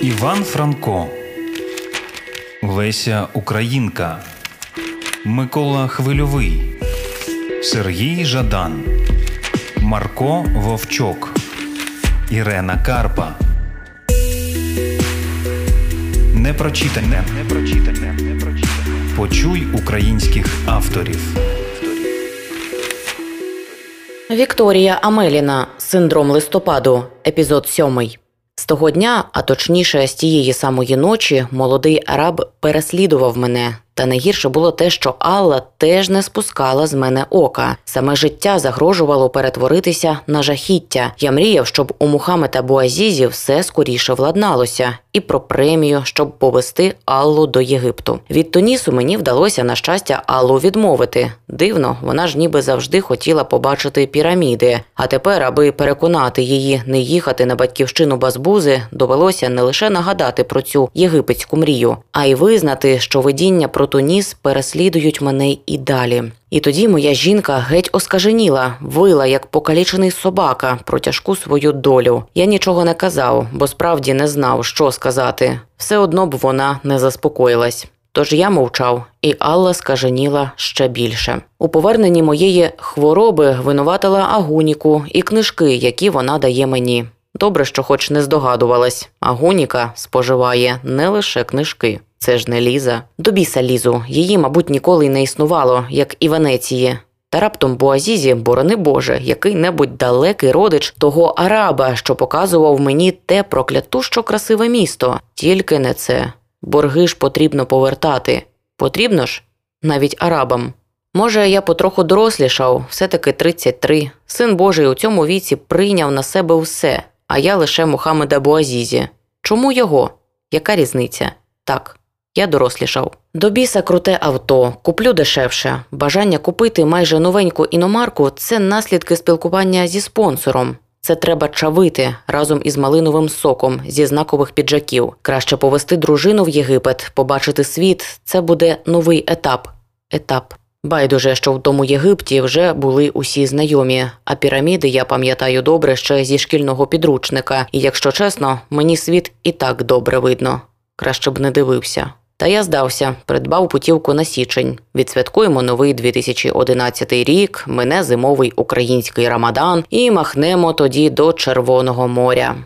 Іван Франко, Леся Українка, Микола Хвильовий, Сергій Жадан, Марко Вовчок, Ірена Карпа. Непрочитане. Непрочитане. Почуй українських авторів. Вікторія Амеліна. Синдром листопаду. Епізод сьомий. Того дня, а точніше, з тієї самої ночі, молодий араб переслідував мене, та найгірше було те, що Алла теж не спускала з мене ока. Саме життя загрожувало перетворитися на жахіття. Я мріяв, щоб у Мухаммеда Буазізі все скоріше владналося, і про премію, щоб повести Аллу до Єгипту. Від Тунісу мені вдалося на щастя Аллу відмовити. Дивно, вона ж ніби завжди хотіла побачити піраміди. А тепер, аби переконати її не їхати на батьківщину Базбузи, довелося не лише нагадати про цю єгипетську мрію, а й визнати, що видіння про Туніс переслідують мене і далі. І тоді моя жінка геть оскаженіла, вила як покалічений собака про тяжку свою долю. Я нічого не казав, бо справді не знав, що сказати. Все одно б вона не заспокоїлась. Тож я мовчав, і Алла скаженіла ще більше. У поверненні моєї хвороби винуватила агуніку і книжки, які вона дає мені. Добре, що хоч не здогадувалась, агуніка споживає не лише книжки. Це ж не Ліза. До біса Лізу. Її, мабуть, ніколи й не існувало, як і Венеції. Та раптом Буазізі, борони Боже, який-небудь далекий родич того араба, що показував мені те проклятущо красиве місто. Тільки не це. Борги ж потрібно повертати. Потрібно ж? Навіть арабам. Може, я потроху дорослішав, все-таки 33. Син Божий у цьому віці прийняв на себе все, а я лише Мухаммеда Буазізі. Чому його? Яка різниця? Так, я дорослішав. До біса круте авто, куплю дешевше. Бажання купити майже новеньку іномарку це наслідки спілкування зі спонсором. Це треба чавити разом із малиновим соком зі знакових піджаків. Краще повести дружину в Єгипет, побачити світ. Це буде новий етап. Етап. Байдуже, що в тому Єгипті вже були усі знайомі, а піраміди я пам'ятаю добре ще зі шкільного підручника, і якщо чесно, мені світ і так добре видно. Краще б не дивився. Та я здався, придбав путівку на січень. Відсвяткуємо новий 2011 рік, мине зимовий український рамадан і махнемо тоді до Червоного моря.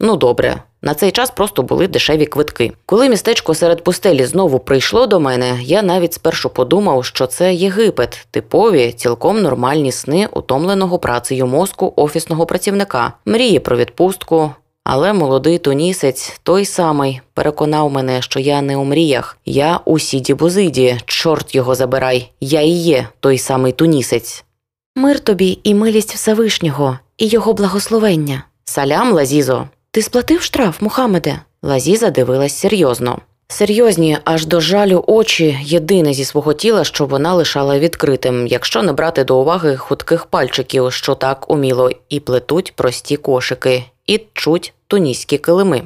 Ну добре, на цей час просто були дешеві квитки. Коли містечко серед пустелі знову прийшло до мене, я навіть спершу подумав, що це Єгипет, типові, цілком нормальні сни утомленого працею мозку офісного працівника, мрії про відпустку. Але молодий тунісець, той самий, переконав мене, що я не у мріях, я у сіді бузиді, чорт його забирай, я і є той самий тунісець. Мир тобі і милість Всевишнього, і його благословення. Салям, Лазізо. Ти сплатив штраф, Мухаммеде? Лазіза дивилась серйозно. Серйозні, аж до жалю очі єдине зі свого тіла, що вона лишала відкритим, якщо не брати до уваги хутких пальчиків, що так уміло і плетуть прості кошики, і чуть туніські килими.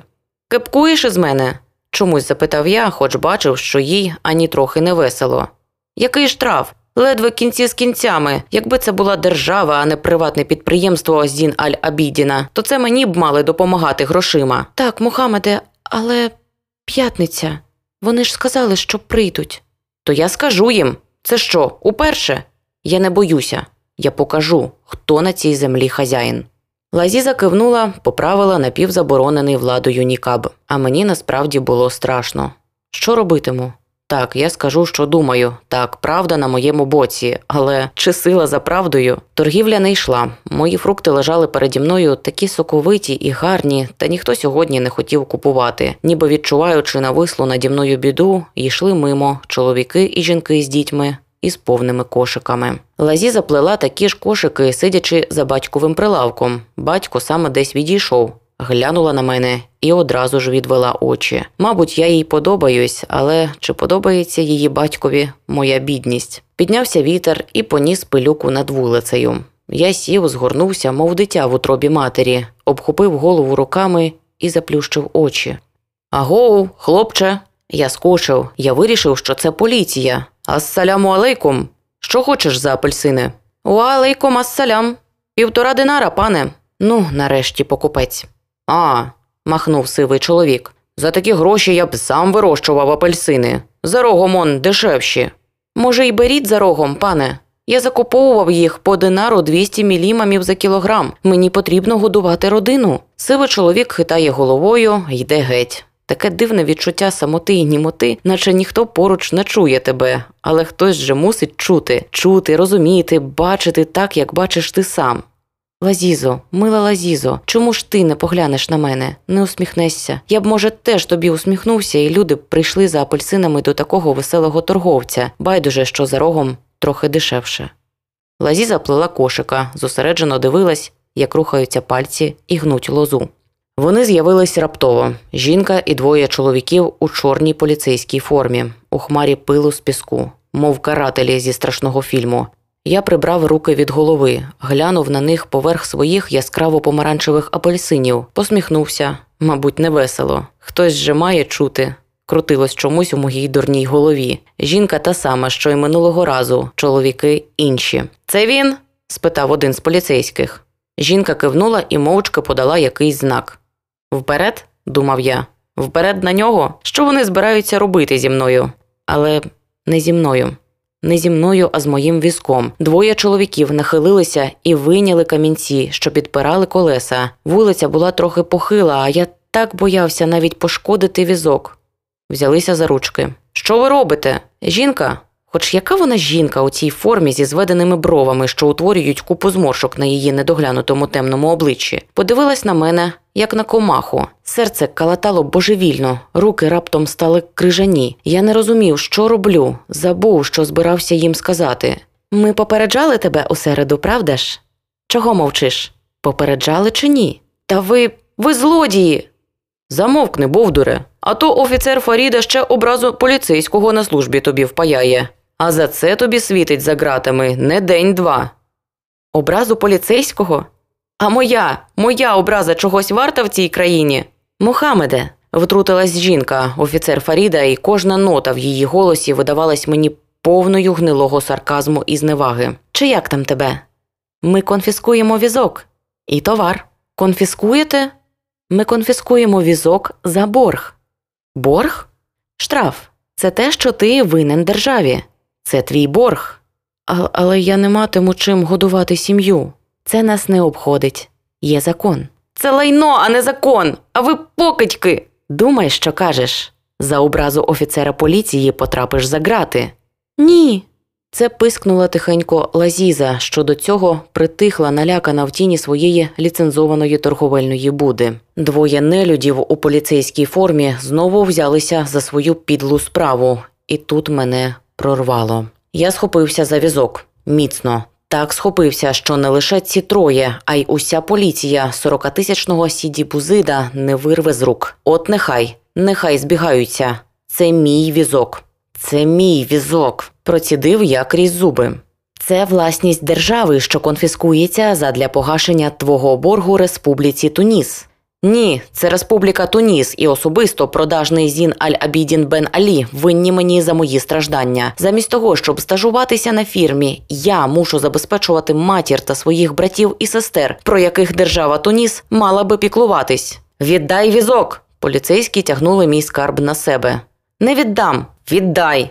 Кепкуєш із мене? чомусь запитав я, хоч бачив, що їй ані трохи не весело. Який штраф? Ледве кінці з кінцями. Якби це була держава, а не приватне підприємство Оздін Аль Абідіна, то це мені б мали допомагати грошима. Так, Мухаммеде, але п'ятниця. Вони ж сказали, що прийдуть. То я скажу їм. Це що, уперше? Я не боюся. Я покажу, хто на цій землі хазяїн. Лазіза кивнула, поправила напівзаборонений владою нікаб, а мені насправді було страшно. Що робитиму? Так, я скажу, що думаю. Так, правда на моєму боці, але чи сила за правдою? Торгівля не йшла. Мої фрукти лежали переді мною такі соковиті і гарні, та ніхто сьогодні не хотів купувати, ніби відчуваючи навислу наді мною біду, йшли мимо чоловіки і жінки з дітьми із повними кошиками. Лазі заплела такі ж кошики, сидячи за батьковим прилавком. Батько саме десь відійшов. Глянула на мене і одразу ж відвела очі. Мабуть, я їй подобаюсь, але чи подобається її батькові моя бідність? Піднявся вітер і поніс пилюку над вулицею. Я сів, згорнувся, мов дитя в утробі матері, обхопив голову руками і заплющив очі. Агоу, хлопче, я скочив. Я вирішив, що це поліція. Ассаляму алейкум. Що хочеш за апельсини? Уалейкум ассалям. Півтора динара, пане. Ну, нарешті покупець. А, махнув сивий чоловік. За такі гроші я б сам вирощував апельсини. За рогом он дешевші. Може, й беріть за рогом, пане. Я закуповував їх по динару 200 мілімамів за кілограм. Мені потрібно годувати родину. Сивий чоловік хитає головою, йде геть. Таке дивне відчуття самоти і німоти, наче ніхто поруч не чує тебе, але хтось же мусить чути, чути, розуміти, бачити так, як бачиш ти сам. Лазізо, мила Лазізо, чому ж ти не поглянеш на мене, не усміхнешся? Я б, може, теж тобі усміхнувся, і люди б прийшли за апельсинами до такого веселого торговця, байдуже, що за рогом трохи дешевше. Лазіза плела кошика, зосереджено дивилась, як рухаються пальці і гнуть лозу. Вони з'явились раптово жінка і двоє чоловіків у чорній поліцейській формі, у хмарі пилу з піску, мов карателі зі страшного фільму. Я прибрав руки від голови, глянув на них поверх своїх яскраво помаранчевих апельсинів, посміхнувся, мабуть, невесело. Хтось же має чути. Крутилось чомусь у моїй дурній голові. Жінка та сама, що й минулого разу, чоловіки інші. Це він? спитав один з поліцейських. Жінка кивнула і мовчки подала якийсь знак. Вперед, думав я, вперед на нього, що вони збираються робити зі мною. Але не зі мною. Не зі мною, а з моїм візком. Двоє чоловіків нахилилися і вийняли камінці, що підпирали колеса. Вулиця була трохи похила, а я так боявся навіть пошкодити візок. Взялися за ручки. Що ви робите? Жінка? Хоч яка вона жінка у цій формі зі зведеними бровами, що утворюють купу зморшок на її недоглянутому темному обличчі, подивилась на мене, як на комаху. Серце калатало божевільно, руки раптом стали крижані. Я не розумів, що роблю, забув, що збирався їм сказати. Ми попереджали тебе у середу, правда ж? Чого мовчиш? Попереджали чи ні? Та ви. ви злодії. Замовкни, бовдуре, а то офіцер Фаріда ще образу поліцейського на службі тобі впаяє. А за це тобі світить за ґратами не день-два. Образу поліцейського? А моя, моя образа чогось варта в цій країні? Мухамеде, втрутилась жінка, офіцер Фаріда, і кожна нота в її голосі видавалась мені повною гнилого сарказму і зневаги. Чи як там тебе? Ми конфіскуємо візок і товар. Конфіскуєте? Ми конфіскуємо візок за борг. Борг? Штраф. Це те, що ти винен державі. Це твій борг. А, але я не матиму чим годувати сім'ю. Це нас не обходить. Є закон. Це лайно, а не закон. А ви покидьки. Думай, що кажеш. За образу офіцера поліції потрапиш за грати. Ні. Це пискнула тихенько Лазіза, що до цього притихла налякана в тіні своєї ліцензованої торговельної буди. Двоє нелюдів у поліцейській формі знову взялися за свою підлу справу, і тут мене прорвало. Я схопився за візок міцно. Так схопився, що не лише ці троє, а й уся поліція 40-тисячного сіді Бузида не вирве з рук. От нехай, нехай збігаються. Це мій візок. Це мій візок, процідив я крізь зуби. Це власність держави, що конфіскується задля погашення твого боргу Республіці Туніс. Ні, це Республіка Туніс і особисто продажний Зін Аль-Абідін Бен Алі винні мені за мої страждання. Замість того, щоб стажуватися на фірмі, я мушу забезпечувати матір та своїх братів і сестер, про яких держава Туніс мала би піклуватись. Віддай візок! Поліцейські тягнули мій скарб на себе. Не віддам, віддай.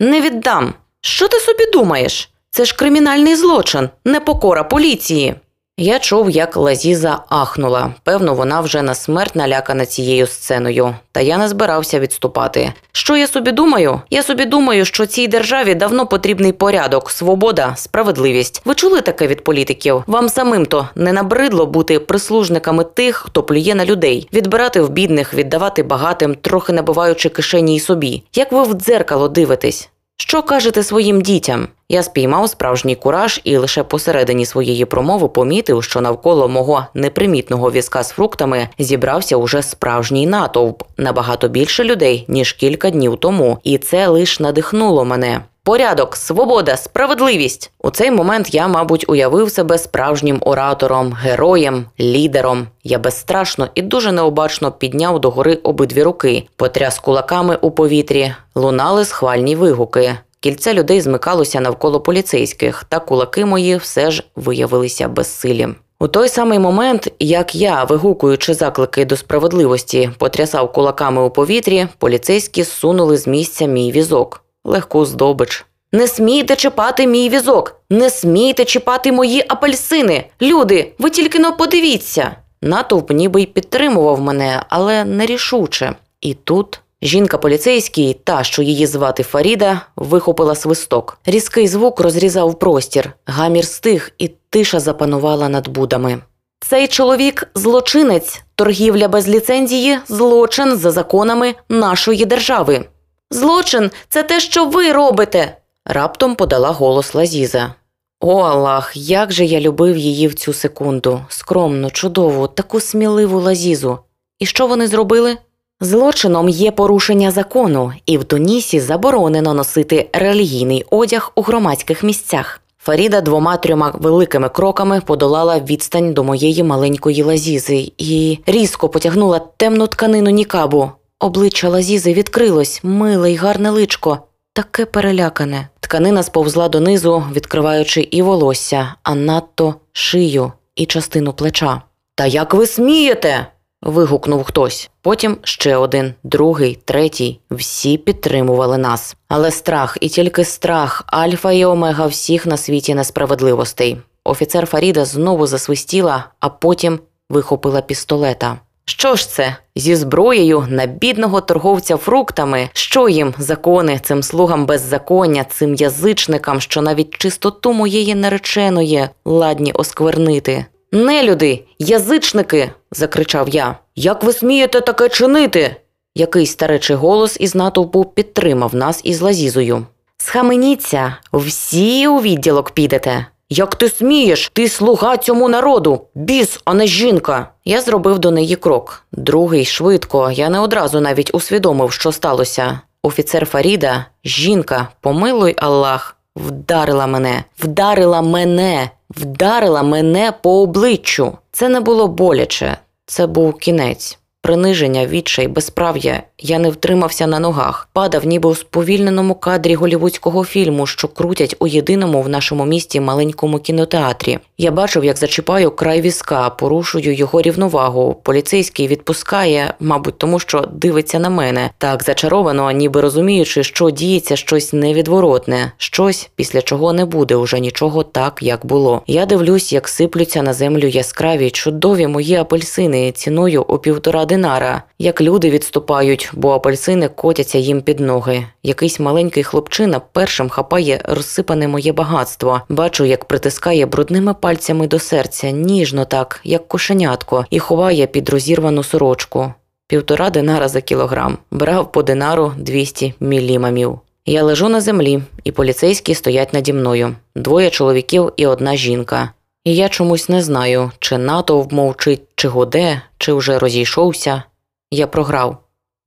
Не віддам. Що ти собі думаєш? Це ж кримінальний злочин, непокора поліції. Я чув, як Лазіза ахнула. Певно, вона вже на смерть налякана цією сценою, та я не збирався відступати. Що я собі думаю? Я собі думаю, що цій державі давно потрібний порядок, свобода, справедливість. Ви чули таке від політиків? Вам самим то не набридло бути прислужниками тих, хто плює на людей, відбирати в бідних, віддавати багатим, трохи набиваючи кишені й собі. Як ви в дзеркало дивитесь? Що кажете своїм дітям? Я спіймав справжній кураж і лише посередині своєї промови помітив, що навколо мого непримітного візка з фруктами зібрався уже справжній натовп набагато більше людей ніж кілька днів тому, і це лише надихнуло мене. Порядок, свобода, справедливість. У цей момент я, мабуть, уявив себе справжнім оратором, героєм, лідером. Я безстрашно і дуже необачно підняв догори обидві руки, потряс кулаками у повітрі, лунали схвальні вигуки. Кільце людей змикалося навколо поліцейських, та кулаки мої все ж виявилися безсилі. У той самий момент, як я, вигукуючи заклики до справедливості, потрясав кулаками у повітрі, поліцейські сунули з місця мій візок, легку здобич. Не смійте чіпати мій візок, не смійте чіпати мої апельсини. Люди, ви тільки но подивіться. Натовп ніби й підтримував мене, але нерішуче. І тут жінка поліцейський, та, що її звати Фаріда, вихопила свисток. Різкий звук розрізав простір, гамір стих, і тиша запанувала над будами. Цей чоловік злочинець, торгівля без ліцензії, злочин за законами нашої держави. Злочин це те, що ви робите. Раптом подала голос Лазіза. О, Аллах, як же я любив її в цю секунду, скромну, чудову, таку сміливу лазізу. І що вони зробили? Злочином є порушення закону, і в Тунісі заборонено носити релігійний одяг у громадських місцях. Фаріда двома трьома великими кроками подолала відстань до моєї маленької лазізи і різко потягнула темну тканину нікабу. Обличчя лазізи відкрилось, миле й гарне личко, таке перелякане. Тканина сповзла донизу, відкриваючи і волосся, а надто шию і частину плеча. Та як ви смієте? вигукнув хтось. Потім ще один, другий, третій. Всі підтримували нас. Але страх і тільки страх, альфа і омега всіх на світі несправедливостей. Офіцер Фаріда знову засвистіла, а потім вихопила пістолета. Що ж це зі зброєю на бідного торговця фруктами? Що їм закони, цим слугам беззаконня, цим язичникам, що навіть чистоту моєї нареченої ладні осквернити? Нелюди, язичники. закричав я. Як ви смієте таке чинити? Якийсь старечий голос із натовпу підтримав нас із лазізою. Схаменіться, всі у відділок підете. Як ти смієш? Ти слуга цьому народу, біс, а не жінка. Я зробив до неї крок. Другий швидко. Я не одразу навіть усвідомив, що сталося. Офіцер Фаріда, жінка, помилуй Аллах, вдарила мене, вдарила мене, вдарила мене по обличчю. Це не було боляче, це був кінець приниження, відчай, безправ'я. Я не втримався на ногах, падав, ніби у сповільненому кадрі голівудського фільму, що крутять у єдиному в нашому місті маленькому кінотеатрі. Я бачив, як зачіпаю край візка, порушую його рівновагу. Поліцейський відпускає, мабуть, тому що дивиться на мене, так зачаровано, ніби розуміючи, що діється щось невідворотне, щось, після чого не буде уже нічого так, як було. Я дивлюсь, як сиплються на землю яскраві, чудові мої апельсини ціною у півтора динара, як люди відступають, бо апельсини котяться їм під ноги. Якийсь маленький хлопчина першим хапає розсипане моє багатство. Бачу, як притискає брудними пальцями до серця, ніжно так, як кошенятко, і ховає під розірвану сорочку. Півтора динара за кілограм, брав по динару 200 мілімамів. Я лежу на землі, і поліцейські стоять наді мною двоє чоловіків і одна жінка. І я чомусь не знаю, чи натовп мовчить, чи годе, чи вже розійшовся. Я програв.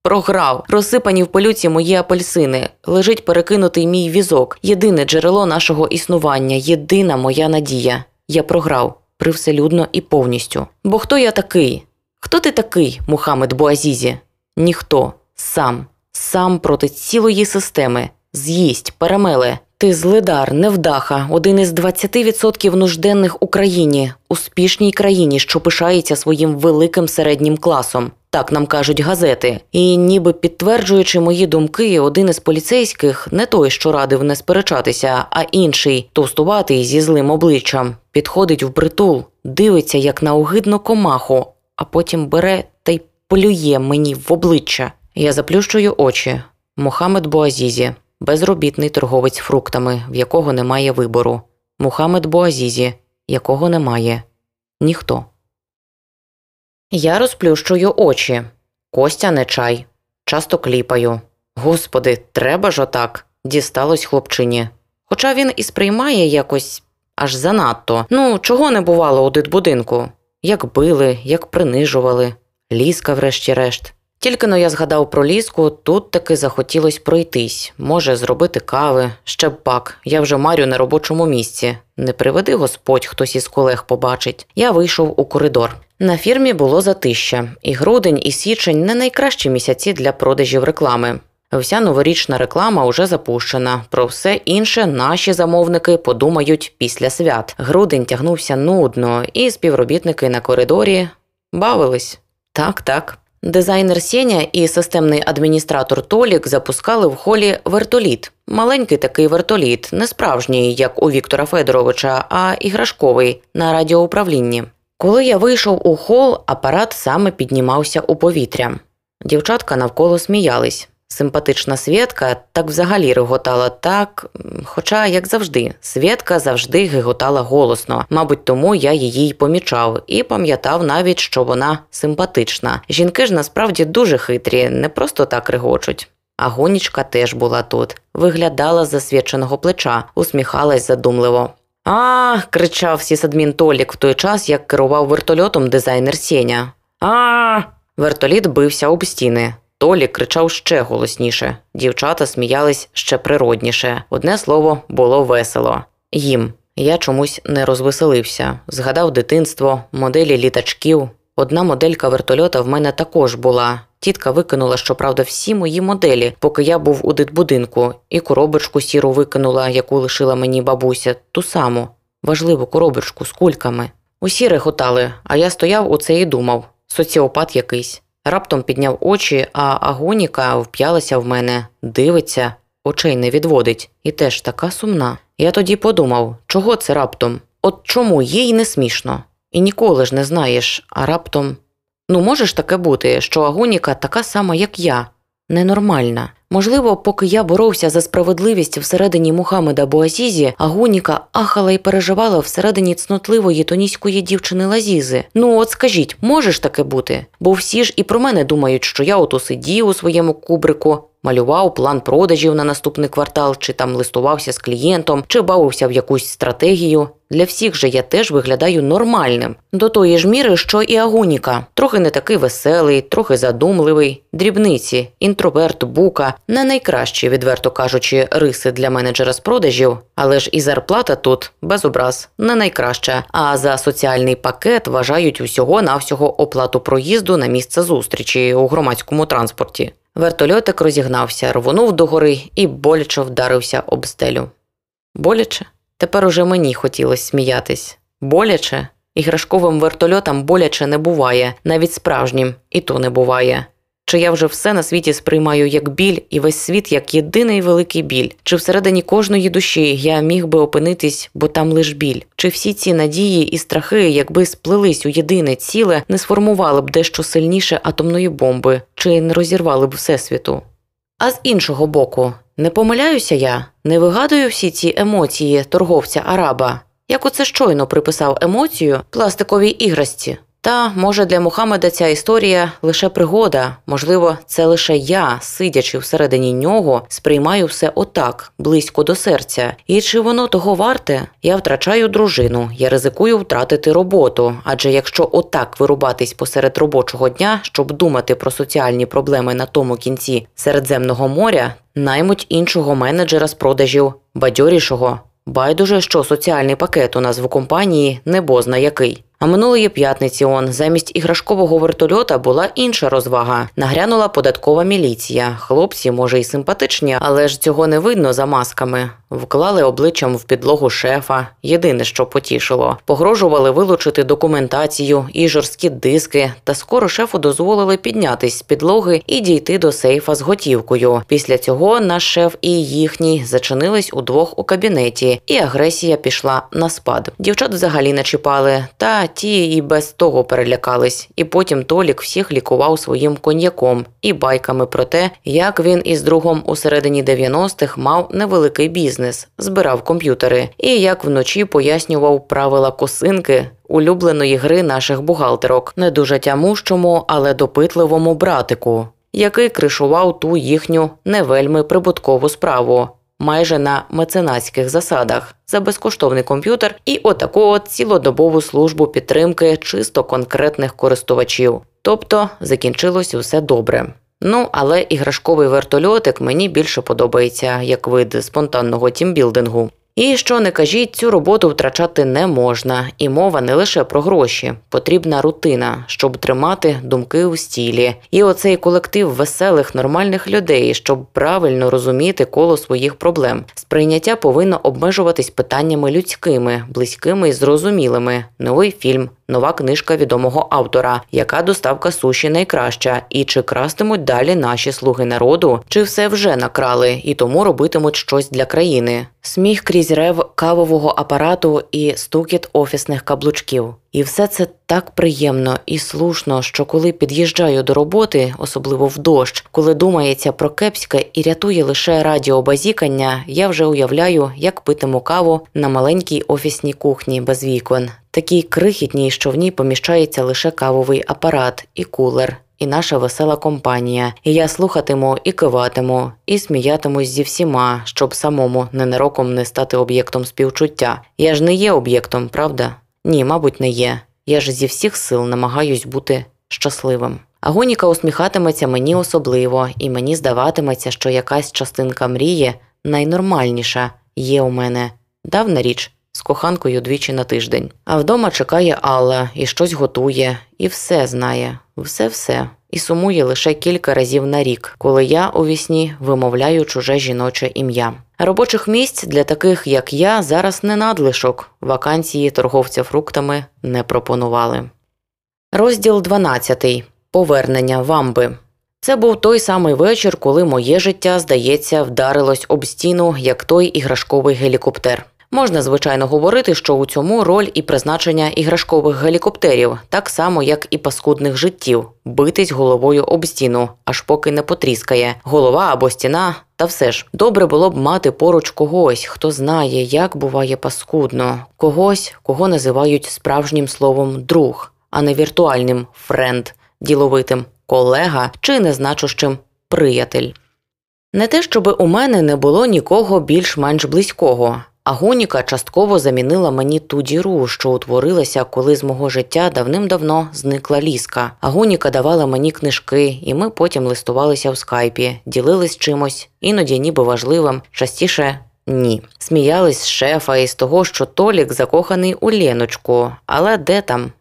Програв, розсипані в пилюці мої апельсини, лежить перекинутий мій візок, єдине джерело нашого існування, єдина моя надія. Я програв привселюдно і повністю. Бо хто я такий? Хто ти такий, Мухаммед Буазізі? Ніхто, сам, сам проти цілої системи, з'їсть, перемеле, ти злидар, невдаха, один із 20% нужденних Україні, успішній країні, що пишається своїм великим середнім класом. Так нам кажуть газети. І ніби підтверджуючи мої думки, один із поліцейських, не той, що радив не сперечатися, а інший, товстуватий зі злим обличчям, підходить в притул, дивиться, як на огидну комаху, а потім бере та й полює мені в обличчя. Я заплющую очі. Мухаммед Буазізі безробітний торговець фруктами, в якого немає вибору, Мухаммед Буазізі, якого немає ніхто. Я розплющую очі. Костя не чай. Часто кліпаю. Господи, треба ж отак. Дісталось хлопчині. Хоча він і сприймає якось аж занадто. Ну, чого не бувало у дитбудинку? Як били, як принижували, ліска, врешті-решт. Тільки но я згадав про ліску, тут таки захотілось пройтись, може, зробити кави, ще б пак, я вже марю на робочому місці. Не приведи Господь, хтось із колег побачить. Я вийшов у коридор. На фірмі було затища, і грудень і січень не найкращі місяці для продажів реклами. Вся новорічна реклама уже запущена. Про все інше наші замовники подумають після свят. Грудень тягнувся нудно, і співробітники на коридорі бавились. Так, так. Дизайнер Сеня і системний адміністратор Толік запускали в холі вертоліт. Маленький такий вертоліт, не справжній, як у Віктора Федоровича, а іграшковий на радіоуправлінні. Коли я вийшов у хол, апарат саме піднімався у повітря. Дівчатка навколо сміялись. Симпатична Свєтка так взагалі реготала так, хоча, як завжди, Свєтка завжди гиготала голосно, мабуть, тому я її й помічав і пам'ятав навіть, що вона симпатична. Жінки ж насправді дуже хитрі, не просто так регочуть. А гонічка теж була тут, виглядала з засвяченого плеча, усміхалась задумливо. А, кричав сісадмін Толік в той час, як керував вертольотом дизайнер Сеня. А. Вертоліт бився об стіни. Толік кричав ще голосніше. Дівчата сміялись ще природніше. Одне слово було весело. Їм. Я чомусь не розвеселився. Згадав дитинство, моделі літачків. Одна моделька вертольота в мене також була. Тітка викинула, щоправда, всі мої моделі, поки я був у дитбудинку, і коробочку сіру викинула, яку лишила мені бабуся, ту саму, важливу коробочку з кульками. Усі рехотали, а я стояв у це і думав соціопат якийсь. Раптом підняв очі, а агоніка вп'ялася в мене, дивиться, очей не відводить, і теж така сумна. Я тоді подумав, чого це раптом? От чому їй не смішно? І ніколи ж не знаєш, а раптом. Ну, можеш таке бути, що агоніка така сама, як я, ненормальна. Можливо, поки я боровся за справедливість всередині Мухаммеда Буазізі, агоніка ахала і переживала всередині цнотливої тоніської дівчини Лазізи. Ну, от скажіть, можеш таке бути? Бо всі ж і про мене думають, що я ото сидів у своєму кубрику, малював план продажів на наступний квартал, чи там листувався з клієнтом, чи бавився в якусь стратегію. Для всіх же я теж виглядаю нормальним, до тої ж міри, що і агоніка. Трохи не такий веселий, трохи задумливий, дрібниці, інтроверт, бука, не найкращі, відверто кажучи, риси для менеджера з продажів, але ж і зарплата тут без образ не найкраща. А за соціальний пакет вважають усього навсього оплату проїзду на місце зустрічі у громадському транспорті. Вертольотик розігнався, рвонув догори і боляче вдарився об стелю. Боляче? Тепер уже мені хотілося сміятись. Боляче? Іграшковим вертольотам боляче не буває, навіть справжнім, і то не буває. Чи я вже все на світі сприймаю як біль, і весь світ як єдиний великий біль? Чи всередині кожної душі я міг би опинитись, бо там лиш біль? Чи всі ці надії і страхи, якби сплелись у єдине ціле, не сформували б дещо сильніше атомної бомби, чи не розірвали б всесвіту? А з іншого боку, не помиляюся я, не вигадую всі ці емоції торговця араба, як оце щойно приписав емоцію пластиковій іграшці. Та, може, для Мухаммеда ця історія лише пригода, можливо, це лише я, сидячи всередині нього, сприймаю все отак, близько до серця. І чи воно того варте? Я втрачаю дружину, я ризикую втратити роботу. Адже якщо отак вирубатись посеред робочого дня, щоб думати про соціальні проблеми на тому кінці Середземного моря, наймуть іншого менеджера з продажів, бадьорішого. Байдуже, що соціальний пакет у нас в компанії не бозна який. А минулої п'ятниці он замість іграшкового вертольота була інша розвага. Нагрянула податкова міліція. Хлопці, може, й симпатичні, але ж цього не видно за масками. Вклали обличчям в підлогу шефа. Єдине, що потішило, погрожували вилучити документацію і жорсткі диски. Та скоро шефу дозволили піднятись з підлоги і дійти до сейфа з готівкою. Після цього наш шеф і їхній зачинились удвох у кабінеті, і агресія пішла на спад. Дівчат взагалі не чіпали. Та ті і без того перелякались, і потім Толік всіх лікував своїм коньяком і байками про те, як він із другом у середині 90-х мав невеликий бізнес, збирав комп'ютери, і як вночі пояснював правила косинки. Улюбленої гри наших бухгалтерок, не дуже тямущому, але допитливому братику, який кришував ту їхню не вельми прибуткову справу майже на меценатських засадах за безкоштовний комп'ютер і отаку от цілодобову службу підтримки чисто конкретних користувачів. Тобто закінчилось усе добре. Ну, але іграшковий вертольотик мені більше подобається як вид спонтанного тімбілдингу. І що не кажіть, цю роботу втрачати не можна, і мова не лише про гроші, потрібна рутина, щоб тримати думки у стілі. І оцей колектив веселих, нормальних людей, щоб правильно розуміти коло своїх проблем. Сприйняття повинно обмежуватись питаннями людськими, близькими і зрозумілими. Новий фільм, нова книжка відомого автора, яка доставка суші найкраща, і чи крастимуть далі наші слуги народу, чи все вже накрали, і тому робитимуть щось для країни. Сміх крізь рев кавового апарату і стукіт офісних каблучків. І все це так приємно і слушно, що коли під'їжджаю до роботи, особливо в дощ, коли думається про кепське і рятує лише радіобазікання, я вже уявляю, як питиму каву на маленькій офісній кухні без вікон, такій крихітній, що в ній поміщається лише кавовий апарат і кулер. І наша весела компанія, і я слухатиму і киватиму, і сміятимусь зі всіма, щоб самому ненароком не стати об'єктом співчуття. Я ж не є об'єктом, правда? Ні, мабуть, не є. Я ж зі всіх сил намагаюсь бути щасливим. Агоніка усміхатиметься мені особливо, і мені здаватиметься, що якась частинка мрії найнормальніша є у мене. Давна річ з коханкою двічі на тиждень. А вдома чекає Алла і щось готує, і все знає, все-все. І сумує лише кілька разів на рік, коли я у вісні вимовляю чуже жіноче ім'я. Робочих місць для таких, як я, зараз не надлишок. Вакансії торговця фруктами не пропонували. Розділ 12. Повернення вамби. Це був той самий вечір, коли моє життя, здається, вдарилось об стіну, як той іграшковий гелікоптер. Можна, звичайно, говорити, що у цьому роль і призначення іграшкових гелікоптерів, так само, як і паскудних життів, битись головою об стіну, аж поки не потріскає, голова або стіна. Та все ж добре було б мати поруч когось, хто знає, як буває паскудно, когось, кого називають справжнім словом друг, а не віртуальним френд, діловитим колега чи незначущим приятель. Не те, щоб у мене не було нікого більш-менш близького. Агоніка частково замінила мені ту діру, що утворилася, коли з мого життя давним-давно зникла ліска. Агоніка давала мені книжки, і ми потім листувалися в скайпі, ділились чимось, іноді ніби важливим, частіше. Ні, сміялись з шефа із того, що Толік закоханий у Леночку, але де там?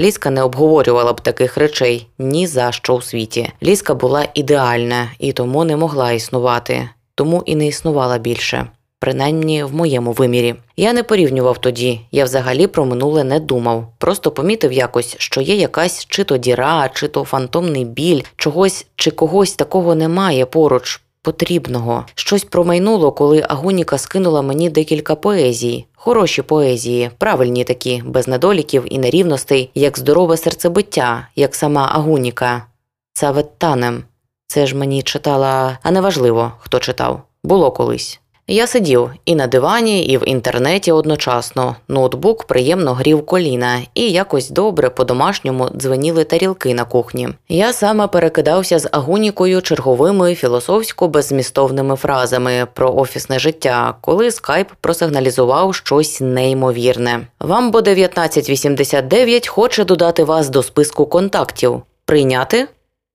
Ліска не обговорювала б таких речей ні за що у світі. Ліска була ідеальна і тому не могла існувати, тому і не існувала більше принаймні в моєму вимірі. Я не порівнював тоді, я взагалі про минуле не думав. Просто помітив якось, що є якась чи то діра, чи то фантомний біль, чогось чи когось такого немає поруч. Потрібного щось промайнуло, коли Агоніка скинула мені декілька поезій, хороші поезії, правильні такі, без недоліків і нерівностей, як здорове серцебиття, як сама Агуніка. Цаветтанем. Це ж мені читала, а неважливо, хто читав. Було колись. Я сидів і на дивані, і в інтернеті одночасно. Ноутбук приємно грів коліна, і якось добре по-домашньому дзвеніли тарілки на кухні. Я саме перекидався з агунікою черговими філософсько-беззмістовними фразами про офісне життя, коли скайп просигналізував щось неймовірне. Вамбо 1989 хоче додати вас до списку контактів. Прийняти?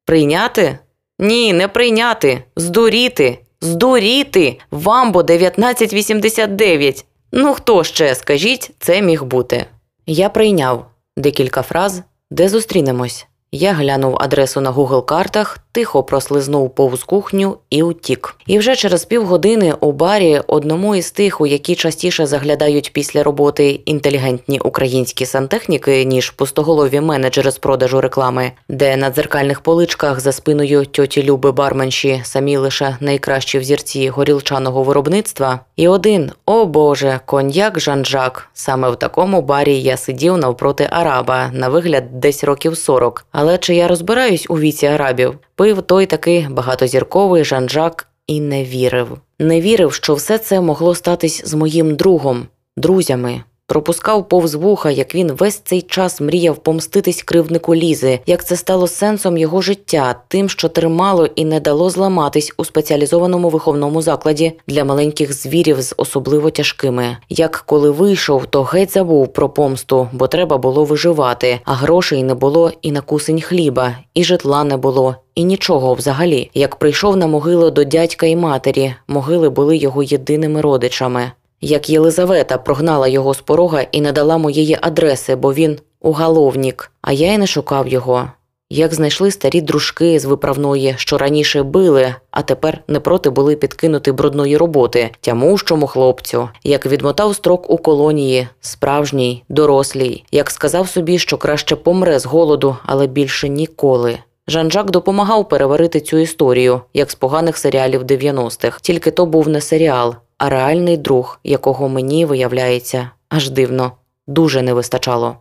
Прийняти? Ні, не прийняти, здуріти. Здуріти! Вамбо 1989. Ну хто ще, скажіть, це міг бути? Я прийняв декілька фраз, де зустрінемось. Я глянув адресу на Google картах, тихо прослизнув повз кухню і утік. І вже через півгодини у барі, одному із тих, у які частіше заглядають після роботи інтелігентні українські сантехніки, ніж пустоголові менеджери з продажу реклами, де на дзеркальних поличках за спиною тьоті Люби барменші самі лише найкращі взірці горілчаного виробництва. І один, о Боже, коньяк Жан-Жак. Саме в такому барі я сидів навпроти араба, на вигляд десь років 40. Але чи я розбираюсь у віці арабів? Пив той такий багатозірковий Жан-Жак і не вірив. Не вірив, що все це могло статись з моїм другом, друзями пропускав повз вуха, як він весь цей час мріяв помститись кривнику лізи, як це стало сенсом його життя, тим, що тримало і не дало зламатись у спеціалізованому виховному закладі для маленьких звірів з особливо тяжкими. Як коли вийшов, то геть забув про помсту, бо треба було виживати, а грошей не було і на кусень хліба, і житла не було. І нічого взагалі, як прийшов на могилу до дядька і матері, могили були його єдиними родичами. Як Єлизавета прогнала його з порога і не дала моєї адреси, бо він уголовник, а я й не шукав його. Як знайшли старі дружки з виправної, що раніше били, а тепер не проти були підкинути брудної роботи, тямущому хлопцю, як відмотав строк у колонії, справжній, дорослій, як сказав собі, що краще помре з голоду, але більше ніколи. Жан-Жак допомагав переварити цю історію, як з поганих серіалів 90-х, тільки то був не серіал, а реальний друг, якого мені, виявляється, аж дивно, дуже не вистачало.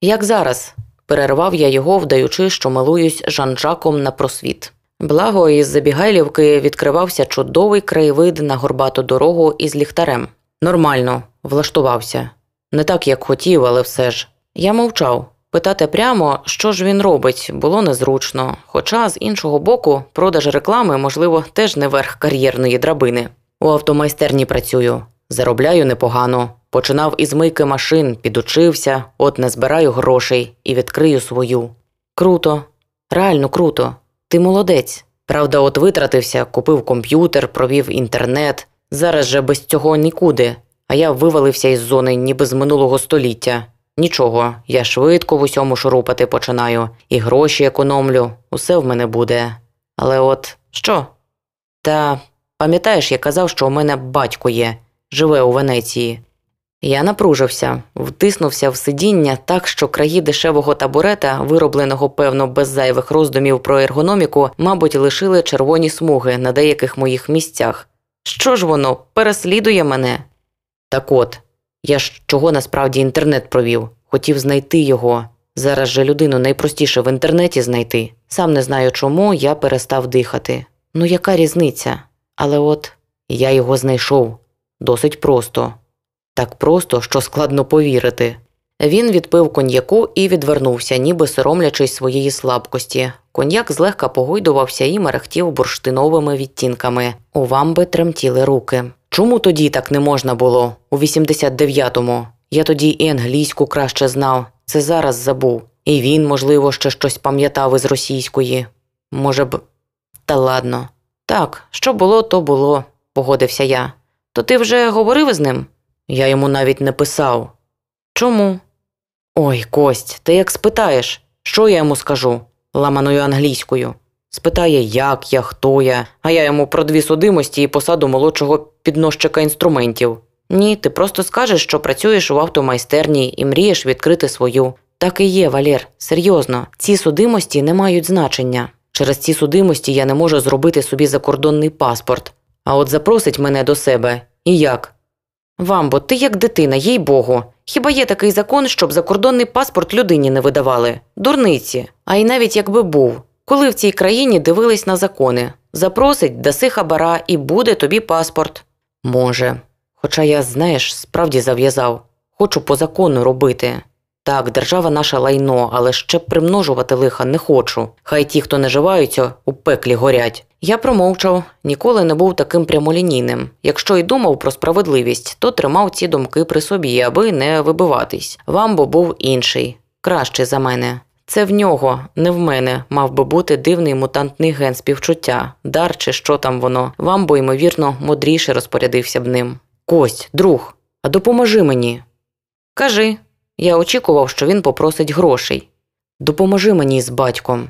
Як зараз, перервав я його, вдаючи, що милуюсь Жан-Жаком на просвіт. Благо, із Забігайлівки відкривався чудовий краєвид на горбату дорогу із ліхтарем. Нормально, влаштувався. Не так, як хотів, але все ж. Я мовчав. Питати прямо, що ж він робить, було незручно. Хоча, з іншого боку, продаж реклами, можливо, теж не верх кар'єрної драбини. У автомайстерні працюю, заробляю непогано. Починав із мийки машин, підучився, от не збираю грошей і відкрию свою. Круто, реально круто. Ти молодець. Правда, от витратився, купив комп'ютер, провів інтернет. Зараз же без цього нікуди. А я вивалився із зони ніби з минулого століття. Нічого, я швидко в усьому шурупати починаю, і гроші економлю, усе в мене буде. Але от що? Та пам'ятаєш, я казав, що у мене батько є, живе у Венеції. Я напружився, втиснувся в сидіння так, що краї дешевого табурета, виробленого певно без зайвих роздумів про ергономіку, мабуть, лишили червоні смуги на деяких моїх місцях. Що ж воно переслідує мене? Так от, я ж чого насправді інтернет провів, хотів знайти його. Зараз же людину найпростіше в інтернеті знайти. Сам не знаю чому, я перестав дихати. Ну, яка різниця? Але от я його знайшов досить просто. Так просто, що складно повірити. Він відпив коньяку і відвернувся, ніби соромлячись своєї слабкості. Коньяк злегка погойдувався і мерехтів бурштиновими відтінками. У вамби тремтіли руки. Чому тоді так не можна було? У 89-му. Я тоді і англійську краще знав, це зараз забув. І він, можливо, ще щось пам'ятав із російської. Може б. Та ладно. Так, що було, то було, погодився я. То ти вже говорив із ним? Я йому навіть не писав. Чому? Ой, Кость, ти як спитаєш, що я йому скажу ламаною англійською. Спитає, як я, хто я, а я йому про дві судимості і посаду молодшого підносчика інструментів. Ні, ти просто скажеш, що працюєш в автомайстерні і мрієш відкрити свою. Так і є, Валєр, серйозно, ці судимості не мають значення. Через ці судимості я не можу зробити собі закордонний паспорт. А от запросить мене до себе. І як? Вамбо, ти як дитина, їй богу. Хіба є такий закон, щоб закордонний паспорт людині не видавали? Дурниці. А й навіть якби був. Коли в цій країні дивились на закони, запросить, даси хабара і буде тобі паспорт. Може. Хоча я, знаєш, справді зав'язав. Хочу по закону робити. Так, держава наша лайно, але ще примножувати лиха не хочу. Хай ті, хто не живаються, у пеклі горять. Я промовчав, ніколи не був таким прямолінійним. Якщо й думав про справедливість, то тримав ці думки при собі, аби не вибиватись. Вамбо був інший, кращий за мене. Це в нього, не в мене, мав би бути дивний мутантний ген співчуття, дар чи що там воно. Вамбо, ймовірно, мудріше розпорядився б ним. Кость, друг, а допоможи мені. Кажи. Я очікував, що він попросить грошей. Допоможи мені з батьком.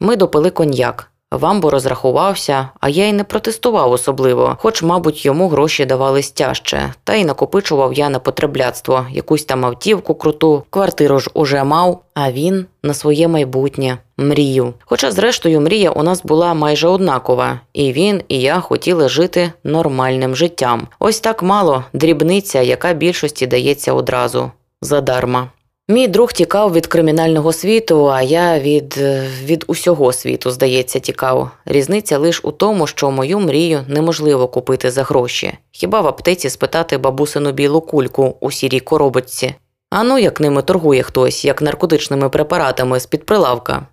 Ми допили коньяк. Вамбо розрахувався, а я й не протестував особливо, хоч, мабуть, йому гроші давались тяжче, та й накопичував я на потребляцтво, якусь там автівку круту, квартиру ж уже мав, а він на своє майбутнє, мрію. Хоча, зрештою, мрія у нас була майже однакова, і він, і я хотіли жити нормальним життям. Ось так мало дрібниця, яка більшості дається одразу задарма. Мій друг тікав від кримінального світу, а я від від усього світу, здається, тікав. Різниця лише у тому, що мою мрію неможливо купити за гроші. Хіба в аптеці спитати бабусину білу кульку у сірій коробочці? А ну як ними торгує хтось, як наркотичними препаратами з-під прилавка.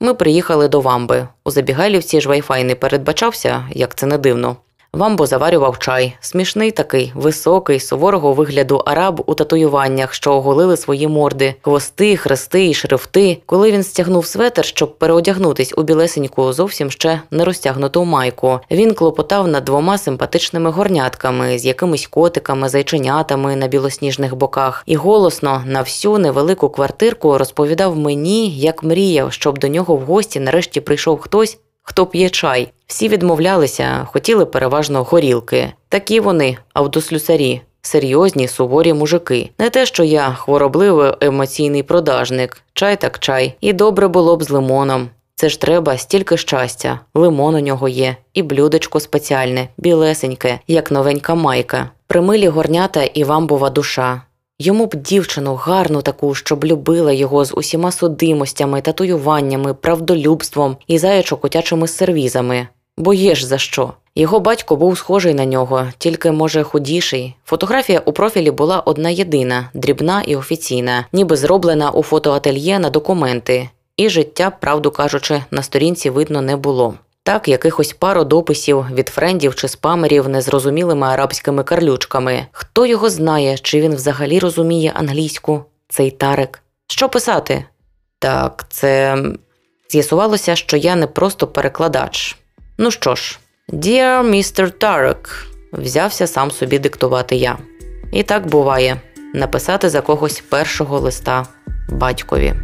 Ми приїхали до вамби. У Забігайлівці ж вайфай не передбачався, як це не дивно. Вамбо заварював чай. Смішний такий, високий, суворого вигляду араб у татуюваннях, що оголили свої морди, хвости, хрести і шрифти. Коли він стягнув светер, щоб переодягнутись у білесеньку, зовсім ще не розтягнуту майку. Він клопотав над двома симпатичними горнятками з якимись котиками, зайченятами на білосніжних боках, і голосно на всю невелику квартирку розповідав мені, як мріяв, щоб до нього в гості нарешті прийшов хтось. Хто п'є чай? Всі відмовлялися, хотіли переважно горілки. Такі вони, автослюсарі, серйозні, суворі мужики. Не те, що я хворобливий емоційний продажник, чай так чай, і добре було б з лимоном. Це ж треба стільки щастя. Лимон у нього є, і блюдечко спеціальне, білесеньке, як новенька майка, примилі горнята і вамбова душа. Йому б дівчину гарну таку, щоб любила його з усіма судимостями, татуюваннями, правдолюбством і заячо-котячими сервізами. Бо є ж за що. Його батько був схожий на нього, тільки, може, худіший. Фотографія у профілі була одна єдина, дрібна і офіційна, ніби зроблена у фотоательє на документи, і життя, правду кажучи, на сторінці видно не було. Так, якихось пару дописів від френдів чи спамерів незрозумілими арабськими карлючками. Хто його знає, чи він взагалі розуміє англійську, цей тарик? Що писати? Так, це з'ясувалося, що я не просто перекладач. Ну що ж, Dear Mr. Tarek, взявся сам собі диктувати я. І так буває написати за когось першого листа батькові.